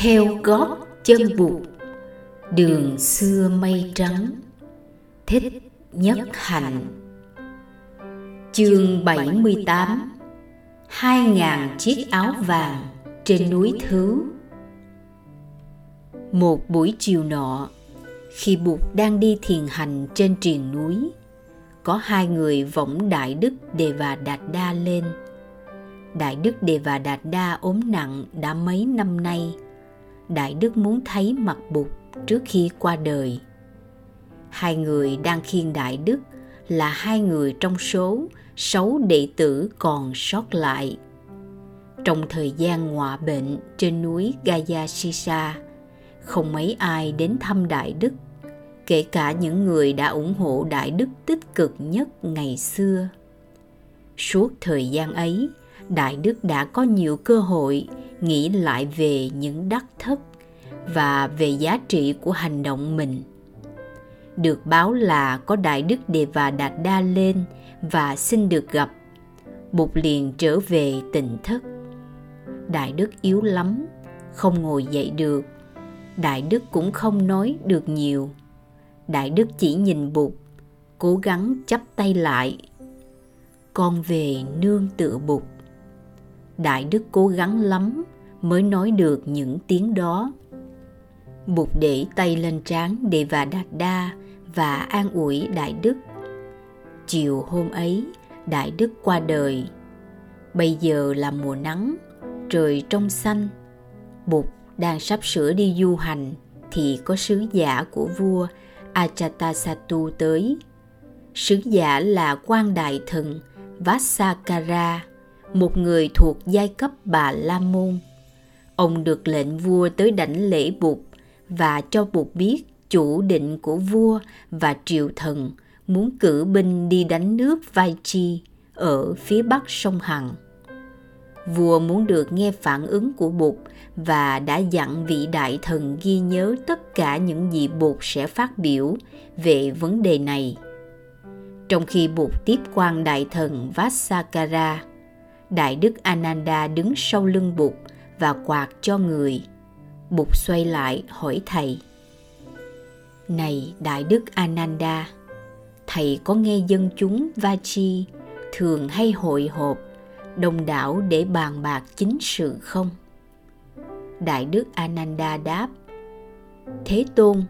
theo gót chân bụt. Đường xưa mây trắng, thích nhất hạnh. Chương 78 hai ngàn chiếc áo vàng trên núi thứ. Một buổi chiều nọ, khi bụt đang đi thiền hành trên triền núi, có hai người võng đại đức đề và đạt đa lên. Đại đức đề và đạt đa ốm nặng đã mấy năm nay đại đức muốn thấy mặt bụt trước khi qua đời hai người đang khiêng đại đức là hai người trong số sáu đệ tử còn sót lại trong thời gian ngọa bệnh trên núi Gaya Sisa, không mấy ai đến thăm Đại Đức, kể cả những người đã ủng hộ Đại Đức tích cực nhất ngày xưa. Suốt thời gian ấy, Đại Đức đã có nhiều cơ hội nghĩ lại về những đắc thất và về giá trị của hành động mình. Được báo là có Đại Đức Đề Và Đạt Đa lên và xin được gặp. Bụt liền trở về tỉnh thất. Đại Đức yếu lắm, không ngồi dậy được. Đại Đức cũng không nói được nhiều. Đại Đức chỉ nhìn Bụt, cố gắng chắp tay lại. Con về nương tựa Bụt. Đại Đức cố gắng lắm mới nói được những tiếng đó. Bụt để tay lên trán để và đạt đa và an ủi Đại Đức. Chiều hôm ấy, Đại Đức qua đời. Bây giờ là mùa nắng, trời trong xanh. Bụt đang sắp sửa đi du hành thì có sứ giả của vua Ajatasattu tới. Sứ giả là quan đại thần Vassakara, một người thuộc giai cấp Bà La Môn. Ông được lệnh vua tới đảnh lễ Bụt và cho Bụt biết chủ định của vua và triều thần muốn cử binh đi đánh nước Vai Chi ở phía bắc sông Hằng. Vua muốn được nghe phản ứng của Bụt và đã dặn vị đại thần ghi nhớ tất cả những gì Bụt sẽ phát biểu về vấn đề này. Trong khi Bụt tiếp quan đại thần Vassakara, Đại đức Ananda đứng sau lưng Bụt và quạt cho người. Bụt xoay lại hỏi thầy. Này Đại đức Ananda, thầy có nghe dân chúng Vachi thường hay hội họp đông đảo để bàn bạc chính sự không? Đại đức Ananda đáp Thế Tôn,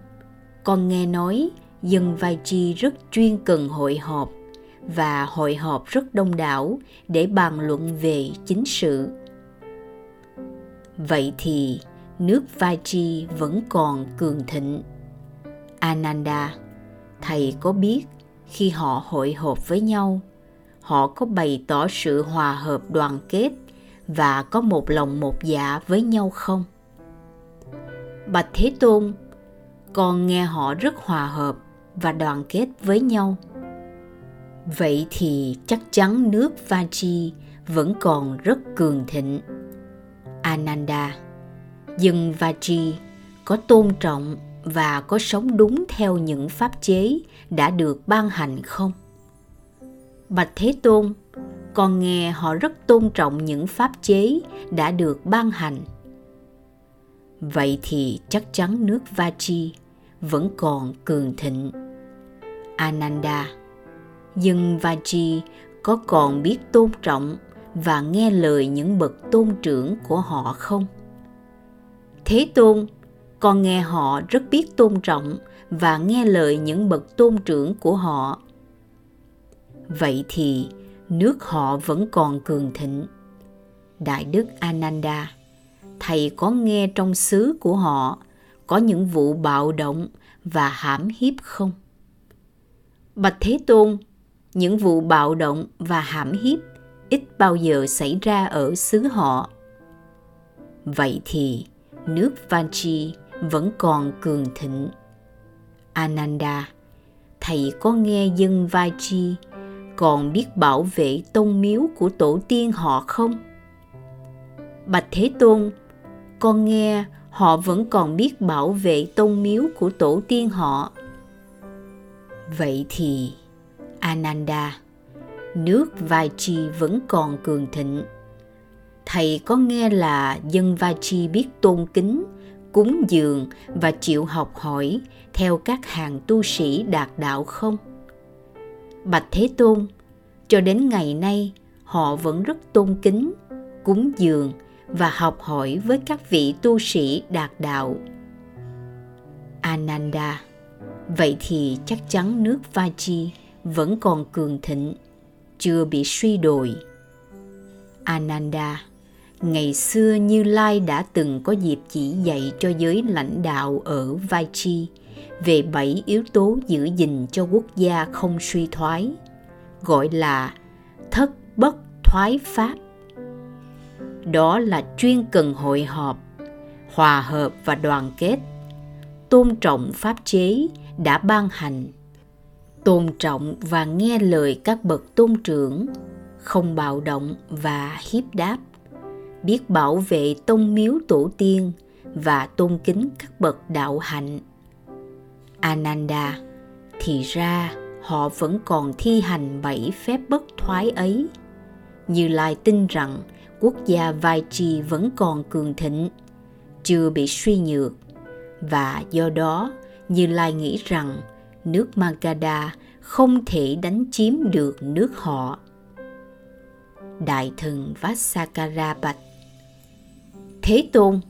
con nghe nói dân Vachi rất chuyên cần hội họp và hội họp rất đông đảo để bàn luận về chính sự. Vậy thì nước Vachi vẫn còn cường thịnh. Ananda, thầy có biết khi họ hội họp với nhau, họ có bày tỏ sự hòa hợp đoàn kết và có một lòng một dạ với nhau không? Bạch Thế Tôn, con nghe họ rất hòa hợp và đoàn kết với nhau. Vậy thì chắc chắn nước Vachi vẫn còn rất cường thịnh. Ananda, dân Vachi có tôn trọng và có sống đúng theo những pháp chế đã được ban hành không? Bạch Thế Tôn, con nghe họ rất tôn trọng những pháp chế đã được ban hành. Vậy thì chắc chắn nước Vachi vẫn còn cường thịnh. Ananda, dân Vachi có còn biết tôn trọng và nghe lời những bậc tôn trưởng của họ không? Thế Tôn, con nghe họ rất biết tôn trọng và nghe lời những bậc tôn trưởng của họ. Vậy thì nước họ vẫn còn cường thịnh. Đại đức Ananda, thầy có nghe trong xứ của họ có những vụ bạo động và hãm hiếp không? Bạch Thế Tôn, những vụ bạo động và hãm hiếp ít bao giờ xảy ra ở xứ họ. Vậy thì nước Vanchi vẫn còn cường thịnh. Ananda, thầy có nghe dân Vanchi còn biết bảo vệ tôn miếu của tổ tiên họ không? Bạch Thế Tôn, con nghe họ vẫn còn biết bảo vệ tôn miếu của tổ tiên họ. Vậy thì, Ananda, nước Vachi vẫn còn cường thịnh. Thầy có nghe là dân Vachi biết tôn kính cúng dường và chịu học hỏi theo các hàng tu sĩ đạt đạo không? Bạch Thế Tôn, cho đến ngày nay họ vẫn rất tôn kính, cúng dường và học hỏi với các vị tu sĩ đạt đạo. Ananda Vậy thì chắc chắn nước Vaji vẫn còn cường thịnh, chưa bị suy đồi. Ananda Ngày xưa Như Lai đã từng có dịp chỉ dạy cho giới lãnh đạo ở Vai Chi về bảy yếu tố giữ gìn cho quốc gia không suy thoái, gọi là thất bất thoái pháp. Đó là chuyên cần hội họp, hòa hợp và đoàn kết, tôn trọng pháp chế đã ban hành, tôn trọng và nghe lời các bậc tôn trưởng, không bạo động và hiếp đáp biết bảo vệ tông miếu tổ tiên và tôn kính các bậc đạo hạnh. Ananda, thì ra họ vẫn còn thi hành bảy phép bất thoái ấy. Như Lai tin rằng quốc gia Vai trì vẫn còn cường thịnh, chưa bị suy nhược, và do đó Như Lai nghĩ rằng nước Magadha không thể đánh chiếm được nước họ. Đại thần Vassakara bạch Thế Tôn,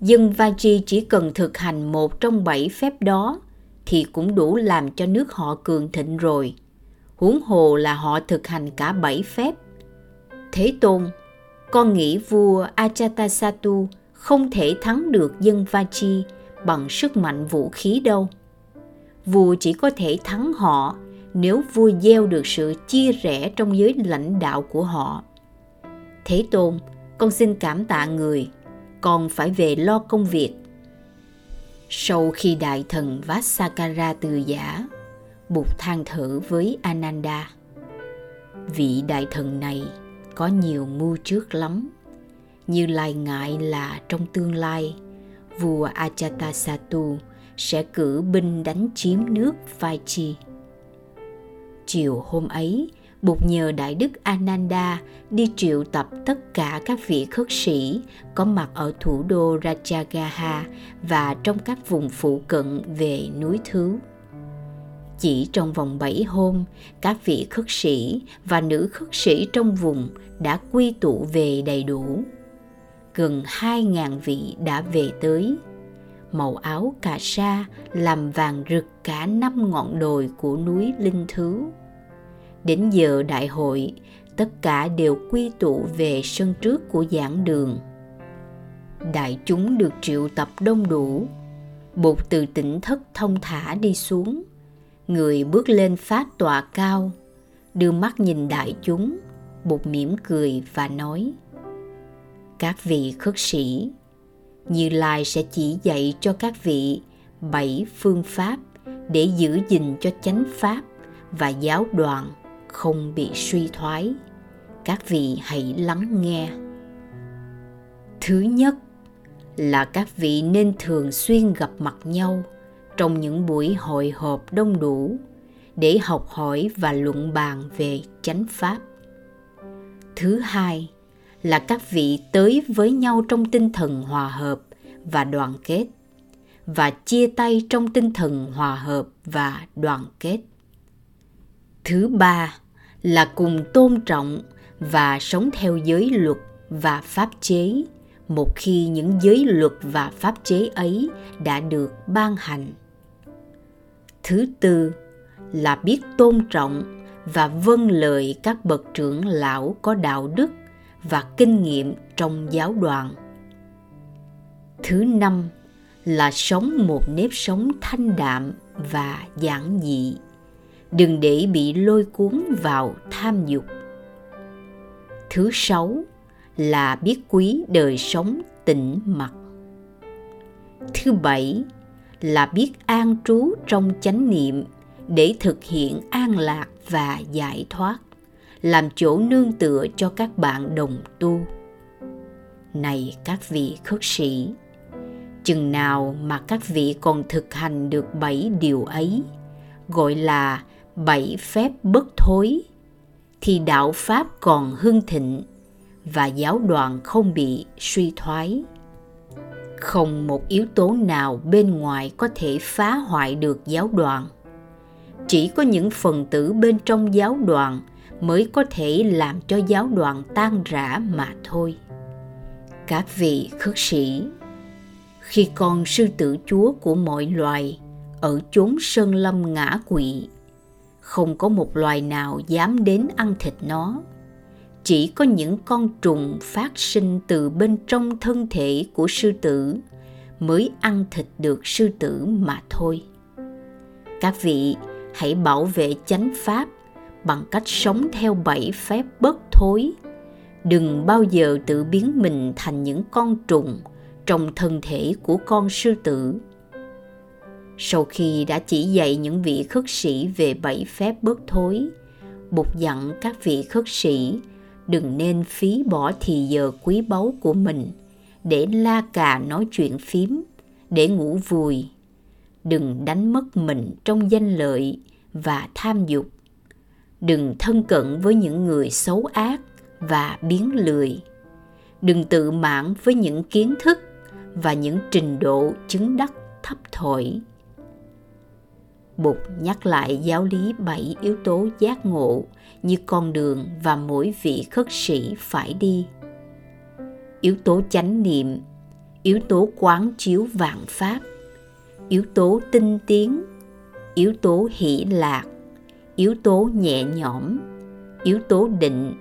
dân Vaji chỉ cần thực hành một trong bảy phép đó thì cũng đủ làm cho nước họ cường thịnh rồi. Huống hồ là họ thực hành cả bảy phép. Thế Tôn, con nghĩ vua Ajatasattu không thể thắng được dân Vaji bằng sức mạnh vũ khí đâu. Vua chỉ có thể thắng họ nếu vua gieo được sự chia rẽ trong giới lãnh đạo của họ. Thế Tôn, con xin cảm tạ người còn phải về lo công việc. Sau khi đại thần Vassakara từ giả, Bụt than thở với Ananda. Vị đại thần này có nhiều mưu trước lắm, như lai ngại là trong tương lai, vua Ajatasattu sẽ cử binh đánh chiếm nước Vaichi. Chiều hôm ấy, Bụt nhờ Đại Đức Ananda đi triệu tập tất cả các vị khất sĩ có mặt ở thủ đô Rajagaha và trong các vùng phụ cận về núi Thứ. Chỉ trong vòng 7 hôm, các vị khất sĩ và nữ khất sĩ trong vùng đã quy tụ về đầy đủ. Gần 2.000 vị đã về tới. Màu áo cà sa làm vàng rực cả năm ngọn đồi của núi Linh Thứ Đến giờ đại hội, tất cả đều quy tụ về sân trước của giảng đường. Đại chúng được triệu tập đông đủ. Bụt từ tỉnh thất thông thả đi xuống. Người bước lên phát tọa cao, đưa mắt nhìn đại chúng, Bụt mỉm cười và nói Các vị khất sĩ, như Lai sẽ chỉ dạy cho các vị bảy phương pháp để giữ gìn cho chánh pháp và giáo đoàn không bị suy thoái. Các vị hãy lắng nghe. Thứ nhất là các vị nên thường xuyên gặp mặt nhau trong những buổi hội họp đông đủ để học hỏi và luận bàn về chánh pháp. Thứ hai là các vị tới với nhau trong tinh thần hòa hợp và đoàn kết, và chia tay trong tinh thần hòa hợp và đoàn kết. Thứ ba là cùng tôn trọng và sống theo giới luật và pháp chế, một khi những giới luật và pháp chế ấy đã được ban hành. Thứ tư là biết tôn trọng và vâng lời các bậc trưởng lão có đạo đức và kinh nghiệm trong giáo đoàn. Thứ năm là sống một nếp sống thanh đạm và giản dị. Đừng để bị lôi cuốn vào tham dục. Thứ sáu là biết quý đời sống tĩnh mặc. Thứ bảy là biết an trú trong chánh niệm để thực hiện an lạc và giải thoát làm chỗ nương tựa cho các bạn đồng tu. Này các vị khất sĩ, chừng nào mà các vị còn thực hành được bảy điều ấy, gọi là bảy phép bất thối, thì đạo pháp còn hưng thịnh và giáo đoàn không bị suy thoái. Không một yếu tố nào bên ngoài có thể phá hoại được giáo đoàn. Chỉ có những phần tử bên trong giáo đoàn mới có thể làm cho giáo đoàn tan rã mà thôi. Các vị khất sĩ, khi con sư tử chúa của mọi loài ở chốn sơn lâm ngã quỵ, không có một loài nào dám đến ăn thịt nó. Chỉ có những con trùng phát sinh từ bên trong thân thể của sư tử mới ăn thịt được sư tử mà thôi. Các vị hãy bảo vệ chánh pháp bằng cách sống theo bảy phép bất thối. Đừng bao giờ tự biến mình thành những con trùng trong thân thể của con sư tử. Sau khi đã chỉ dạy những vị khất sĩ về bảy phép bớt thối, bục dặn các vị khất sĩ đừng nên phí bỏ thì giờ quý báu của mình để la cà nói chuyện phím, để ngủ vùi. Đừng đánh mất mình trong danh lợi và tham dục đừng thân cận với những người xấu ác và biến lười. Đừng tự mãn với những kiến thức và những trình độ chứng đắc thấp thổi Bụt nhắc lại giáo lý bảy yếu tố giác ngộ như con đường và mỗi vị khất sĩ phải đi. Yếu tố chánh niệm, yếu tố quán chiếu vạn pháp, yếu tố tinh tiến, yếu tố hỷ lạc, yếu tố nhẹ nhõm, yếu tố định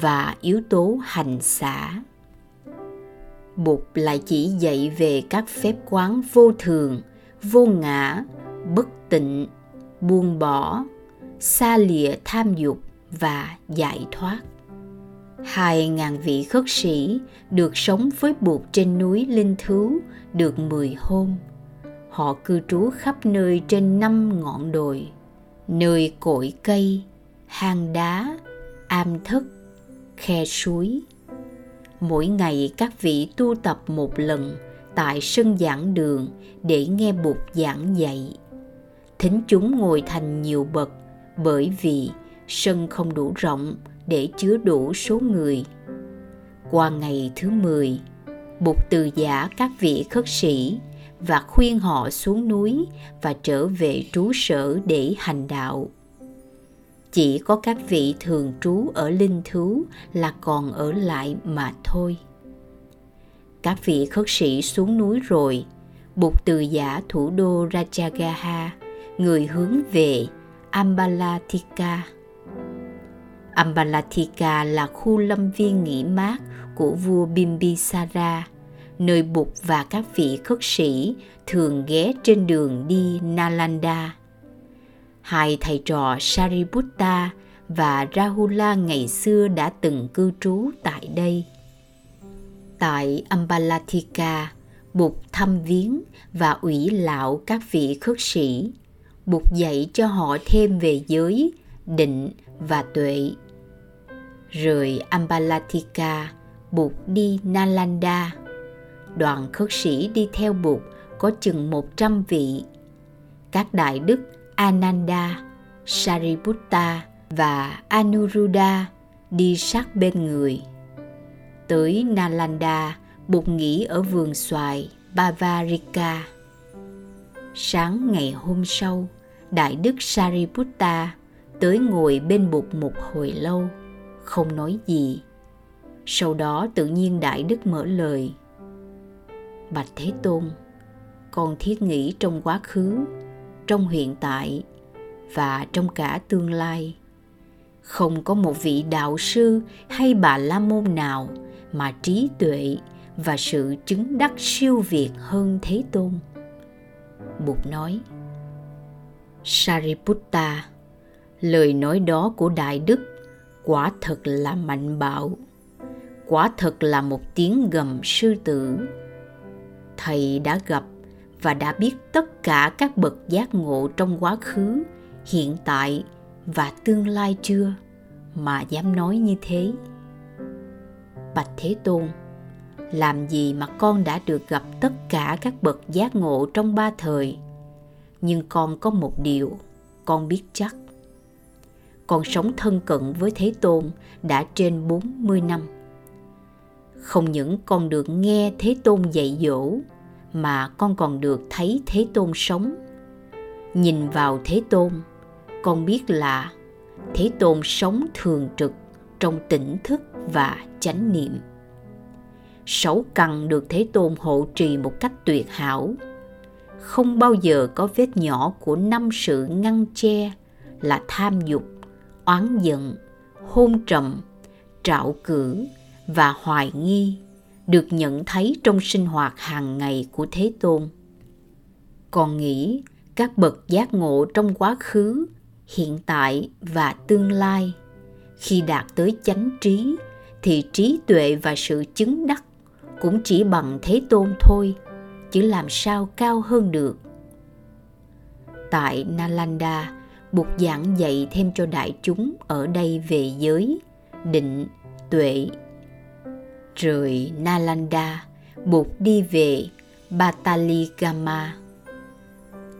và yếu tố hành xả. Bụt lại chỉ dạy về các phép quán vô thường, vô ngã, bất tịnh buông bỏ xa lìa tham dục và giải thoát hai ngàn vị khất sĩ được sống với Bụt trên núi Linh Thứ được mười hôm. Họ cư trú khắp nơi trên năm ngọn đồi, nơi cội cây, hang đá, am thất, khe suối. Mỗi ngày các vị tu tập một lần tại sân giảng đường để nghe Bụt giảng dạy thính chúng ngồi thành nhiều bậc bởi vì sân không đủ rộng để chứa đủ số người. Qua ngày thứ 10, Bụt từ giả các vị khất sĩ và khuyên họ xuống núi và trở về trú sở để hành đạo. Chỉ có các vị thường trú ở linh thú là còn ở lại mà thôi. Các vị khất sĩ xuống núi rồi, bục từ giả thủ đô Rajagaha người hướng về Ambalatika. Ambalatika là khu lâm viên nghỉ mát của vua Bimbisara, nơi Bụt và các vị khất sĩ thường ghé trên đường đi Nalanda. Hai thầy trò Sariputta và Rahula ngày xưa đã từng cư trú tại đây. Tại Ambalatika, Bụt thăm viếng và ủy lạo các vị khất sĩ bụt dạy cho họ thêm về giới, định và tuệ. Rời Ambalatika, Bụt đi Nalanda. Đoàn khất sĩ đi theo Bụt có chừng 100 vị. Các đại đức Ananda, Sariputta và Anuruddha đi sát bên người. Tới Nalanda, Bụt nghỉ ở vườn xoài Bavarika. Sáng ngày hôm sau, Đại Đức Sariputta tới ngồi bên Bụt một hồi lâu, không nói gì. Sau đó tự nhiên Đại Đức mở lời. Bạch Thế Tôn, con thiết nghĩ trong quá khứ, trong hiện tại và trong cả tương lai. Không có một vị đạo sư hay bà la môn nào mà trí tuệ và sự chứng đắc siêu việt hơn Thế Tôn. Bụt nói Sariputta Lời nói đó của Đại Đức quả thật là mạnh bạo. Quả thật là một tiếng gầm sư tử. Thầy đã gặp và đã biết tất cả các bậc giác ngộ trong quá khứ, hiện tại và tương lai chưa mà dám nói như thế? Bạch Thế Tôn, làm gì mà con đã được gặp tất cả các bậc giác ngộ trong ba thời nhưng con có một điều con biết chắc con sống thân cận với Thế Tôn đã trên 40 năm. Không những con được nghe Thế Tôn dạy dỗ, mà con còn được thấy Thế Tôn sống. Nhìn vào Thế Tôn, con biết là Thế Tôn sống thường trực trong tỉnh thức và chánh niệm. Sáu căn được Thế Tôn hộ trì một cách tuyệt hảo. Không bao giờ có vết nhỏ của năm sự ngăn che là tham dục, oán giận, hôn trầm, trạo cử và hoài nghi được nhận thấy trong sinh hoạt hàng ngày của Thế Tôn. Còn nghĩ các bậc giác ngộ trong quá khứ, hiện tại và tương lai khi đạt tới chánh trí thì trí tuệ và sự chứng đắc cũng chỉ bằng Thế Tôn thôi, chứ làm sao cao hơn được. Tại Nalanda, Bụt giảng dạy thêm cho đại chúng ở đây về giới, định, tuệ. Rồi Nalanda, Bụt đi về Bataligama.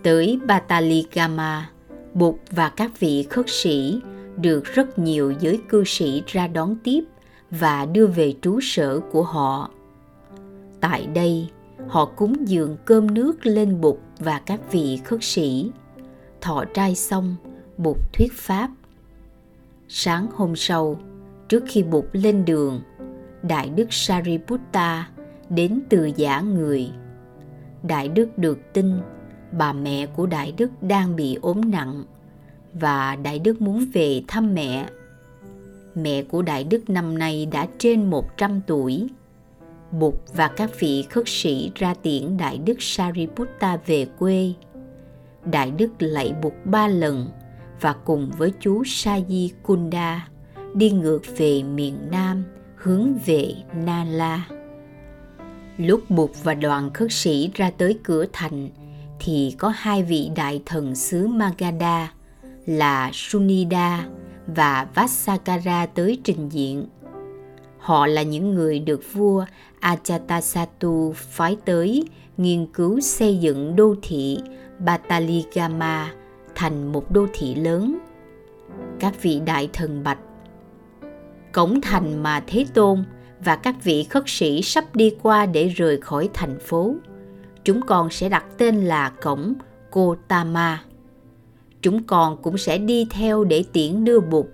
Tới Bataligama, Bụt và các vị khất sĩ được rất nhiều giới cư sĩ ra đón tiếp và đưa về trú sở của họ. Tại đây, họ cúng dường cơm nước lên Bụt và các vị khất sĩ thọ trai xong, Bụt thuyết pháp. Sáng hôm sau, trước khi Bụt lên đường, Đại Đức Sariputta đến từ giả người. Đại Đức được tin, bà mẹ của Đại Đức đang bị ốm nặng và Đại Đức muốn về thăm mẹ. Mẹ của Đại Đức năm nay đã trên 100 tuổi. Bụt và các vị khất sĩ ra tiễn Đại Đức Sariputta về quê Đại Đức lạy Bụt ba lần và cùng với chú Saji Kunda đi ngược về miền Nam hướng về Nala. Lúc Bụt và đoàn khất sĩ ra tới cửa thành, thì có hai vị đại thần xứ Magadha là Sunida và Vassakara tới trình diện. Họ là những người được vua Ajatasattu phái tới nghiên cứu xây dựng đô thị Bataligama thành một đô thị lớn. Các vị đại thần bạch Cổng thành mà Thế Tôn và các vị khất sĩ sắp đi qua để rời khỏi thành phố. Chúng con sẽ đặt tên là cổng Kotama. Chúng con cũng sẽ đi theo để tiễn đưa Bụt.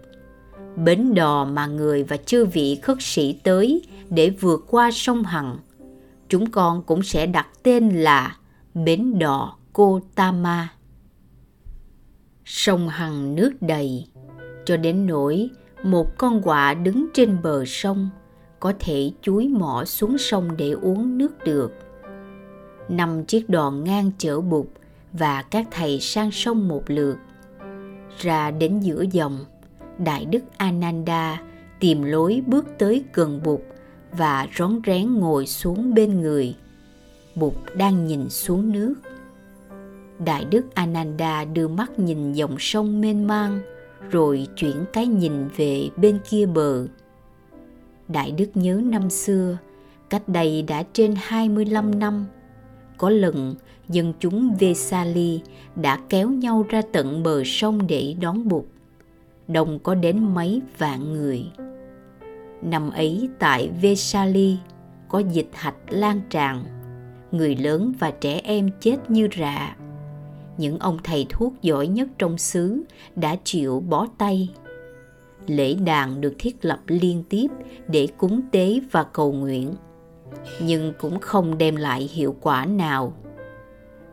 Bến đò mà người và chư vị khất sĩ tới để vượt qua sông Hằng. Chúng con cũng sẽ đặt tên là Bến đò Kotama. Sông Hằng nước đầy, cho đến nỗi một con quạ đứng trên bờ sông có thể chuối mỏ xuống sông để uống nước được. Năm chiếc đò ngang chở bụt và các thầy sang sông một lượt. Ra đến giữa dòng, Đại Đức Ananda tìm lối bước tới gần bụt và rón rén ngồi xuống bên người. Bụt đang nhìn xuống nước. Đại Đức Ananda đưa mắt nhìn dòng sông mênh mang, rồi chuyển cái nhìn về bên kia bờ. Đại Đức nhớ năm xưa, cách đây đã trên 25 năm, có lần dân chúng Vesali đã kéo nhau ra tận bờ sông để đón Bụt. Đông có đến mấy vạn người. Năm ấy tại Vesali có dịch hạch lan tràn, người lớn và trẻ em chết như rạ những ông thầy thuốc giỏi nhất trong xứ đã chịu bó tay. Lễ đàn được thiết lập liên tiếp để cúng tế và cầu nguyện, nhưng cũng không đem lại hiệu quả nào.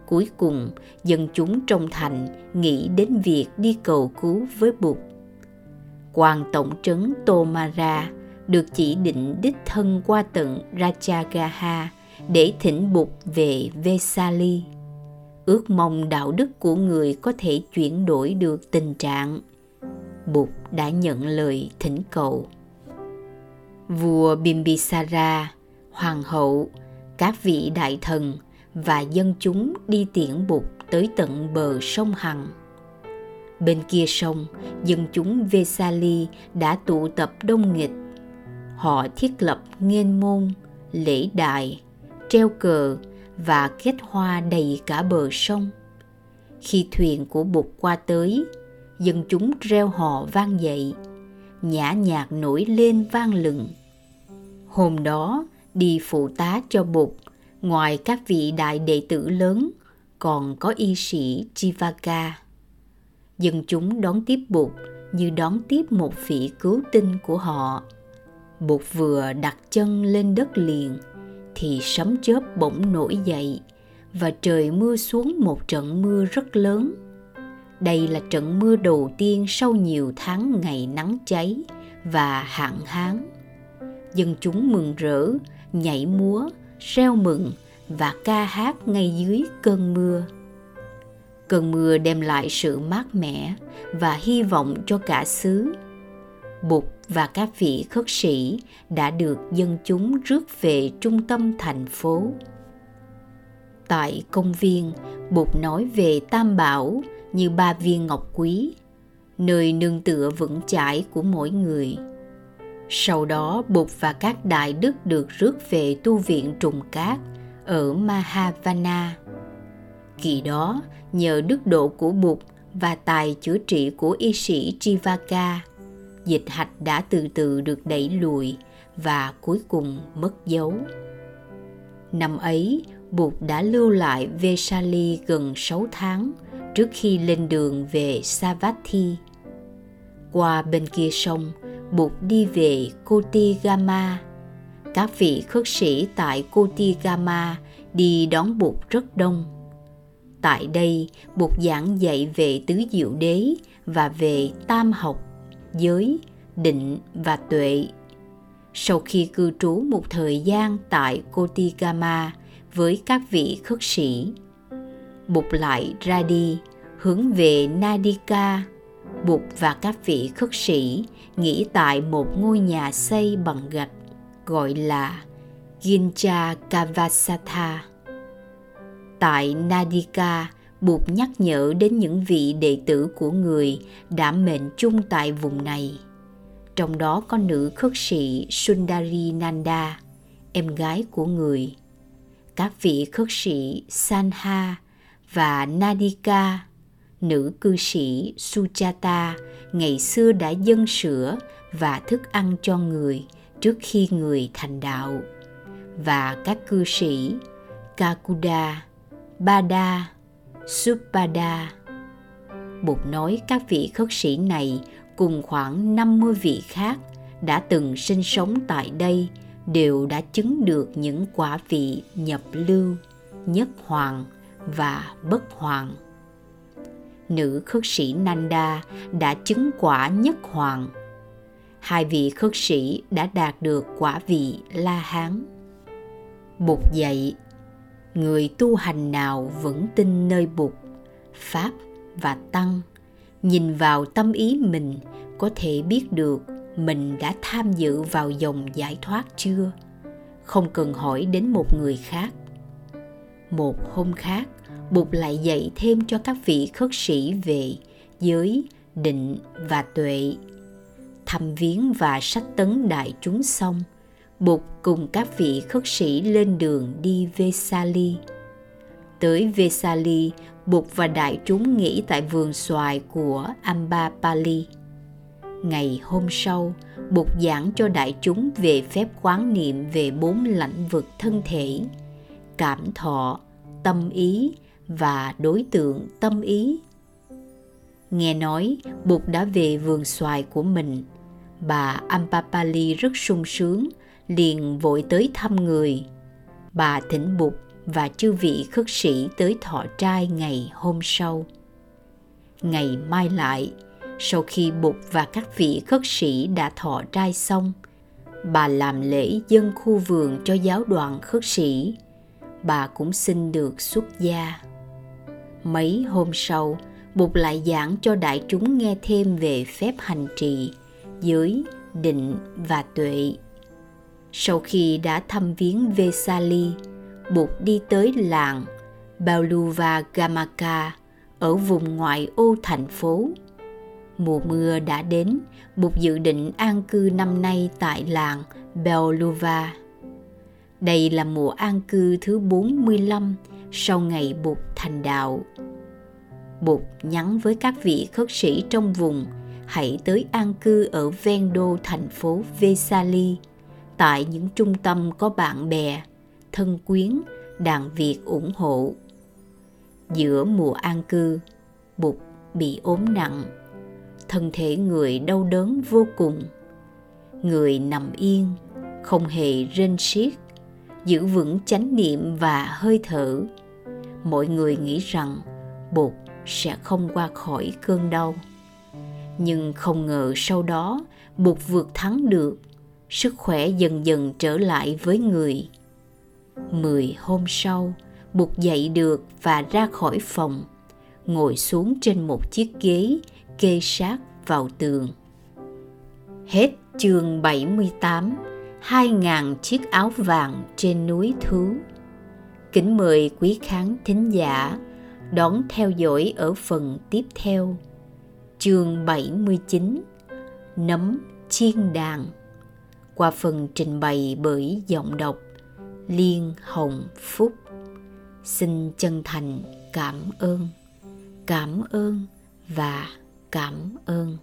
Cuối cùng, dân chúng trong thành nghĩ đến việc đi cầu cứu với Bụt. Quan tổng trấn Tomara được chỉ định đích thân qua tận Rajagaha để thỉnh Bụt về Vesali ước mong đạo đức của người có thể chuyển đổi được tình trạng. Bụt đã nhận lời thỉnh cầu. Vua bimbisara, hoàng hậu, các vị đại thần và dân chúng đi tiễn bụt tới tận bờ sông hằng. Bên kia sông, dân chúng vesali đã tụ tập đông nghịch. Họ thiết lập nghênh môn, lễ đại treo cờ và kết hoa đầy cả bờ sông. Khi thuyền của Bụt qua tới, dân chúng reo hò vang dậy, nhã nhạc nổi lên vang lừng. Hôm đó, đi phụ tá cho Bụt Ngoài các vị đại đệ tử lớn, còn có y sĩ chivaka. Dân chúng đón tiếp Bụt như đón tiếp một vị cứu tinh của họ. Bụt vừa đặt chân lên đất liền thì sấm chớp bỗng nổi dậy và trời mưa xuống một trận mưa rất lớn. Đây là trận mưa đầu tiên sau nhiều tháng ngày nắng cháy và hạn hán. Dân chúng mừng rỡ, nhảy múa, reo mừng và ca hát ngay dưới cơn mưa. Cơn mưa đem lại sự mát mẻ và hy vọng cho cả xứ. Bụt và các vị khất sĩ đã được dân chúng rước về trung tâm thành phố. Tại công viên, Bụt nói về Tam Bảo như ba viên ngọc quý, nơi nương tựa vững chãi của mỗi người. Sau đó, Bụt và các đại đức được rước về tu viện trùng cát ở Mahavana. Kỳ đó, nhờ đức độ của Bụt và tài chữa trị của y sĩ Jivaka, dịch hạch đã từ từ được đẩy lùi và cuối cùng mất dấu. Năm ấy, Bụt đã lưu lại Vesali gần 6 tháng trước khi lên đường về Savatthi. Qua bên kia sông, Bụt đi về Kotigama. Các vị khất sĩ tại Kotigama đi đón Bụt rất đông. Tại đây, Bụt giảng dạy về tứ diệu đế và về tam học, giới, định và tuệ. Sau khi cư trú một thời gian tại Kotigama với các vị khất sĩ, Bụt lại ra đi hướng về Nadika. Bụt và các vị khất sĩ nghỉ tại một ngôi nhà xây bằng gạch gọi là Gincha Kavasatha. Tại Nadika, Bụt nhắc nhở đến những vị đệ tử của người đã mệnh chung tại vùng này. Trong đó có nữ khất sĩ Sundari Nanda, em gái của người. Các vị khất sĩ Sanha và Nadika, nữ cư sĩ Suchata ngày xưa đã dâng sữa và thức ăn cho người trước khi người thành đạo và các cư sĩ Kakuda, Bada, Supada. Bụt nói các vị khất sĩ này cùng khoảng 50 vị khác đã từng sinh sống tại đây đều đã chứng được những quả vị nhập lưu, nhất hoàng và bất hoàng. Nữ khất sĩ Nanda đã chứng quả nhất hoàng. Hai vị khất sĩ đã đạt được quả vị La Hán. Bụt dạy, người tu hành nào vững tin nơi Bụt, Pháp và Tăng, nhìn vào tâm ý mình có thể biết được mình đã tham dự vào dòng giải thoát chưa? Không cần hỏi đến một người khác. Một hôm khác bụt lại dạy thêm cho các vị khất sĩ về giới định và tuệ. Thăm viếng và sách tấn đại chúng xong bụt cùng các vị khất sĩ lên đường đi vesali. Tới vesali bụt và đại chúng nghỉ tại vườn xoài của ambapali. Ngày hôm sau bụt giảng cho đại chúng về phép quán niệm về bốn lãnh vực thân thể, cảm thọ, tâm ý và đối tượng tâm ý. Nghe nói bụt đã về vườn xoài của mình. Bà ampapali rất sung sướng liền vội tới thăm người bà thỉnh bụt và chư vị khất sĩ tới thọ trai ngày hôm sau ngày mai lại sau khi Bụt và các vị khất sĩ đã thọ trai xong, bà làm lễ dân khu vườn cho giáo đoàn khất sĩ. Bà cũng xin được xuất gia. Mấy hôm sau, Bụt lại giảng cho đại chúng nghe thêm về phép hành trì, giới, định và tuệ. Sau khi đã thăm viếng Vesali, Bụt đi tới làng Baluva Gamaka ở vùng ngoại ô thành phố Mùa mưa đã đến, Bụt dự định an cư năm nay tại làng Baluva. Đây là mùa an cư thứ 45 sau ngày Bụt thành đạo. Bụt nhắn với các vị khất sĩ trong vùng hãy tới an cư ở ven đô thành phố Vesali, tại những trung tâm có bạn bè, thân quyến, đàn Việt ủng hộ. Giữa mùa an cư, Bụt bị ốm nặng, thân thể người đau đớn vô cùng. Người nằm yên, không hề rên xiết, giữ vững chánh niệm và hơi thở. Mọi người nghĩ rằng Bụt sẽ không qua khỏi cơn đau. Nhưng không ngờ sau đó Bụt vượt thắng được, sức khỏe dần dần trở lại với người. Mười hôm sau, Bụt dậy được và ra khỏi phòng, ngồi xuống trên một chiếc ghế kê sát vào tường. Hết chương 78 2.000 chiếc áo vàng trên núi Thú. Kính mời quý khán thính giả đón theo dõi ở phần tiếp theo. Chương 79 Nấm chiên đàn qua phần trình bày bởi giọng đọc Liên Hồng Phúc. Xin chân thành cảm ơn, cảm ơn và cảm ơn.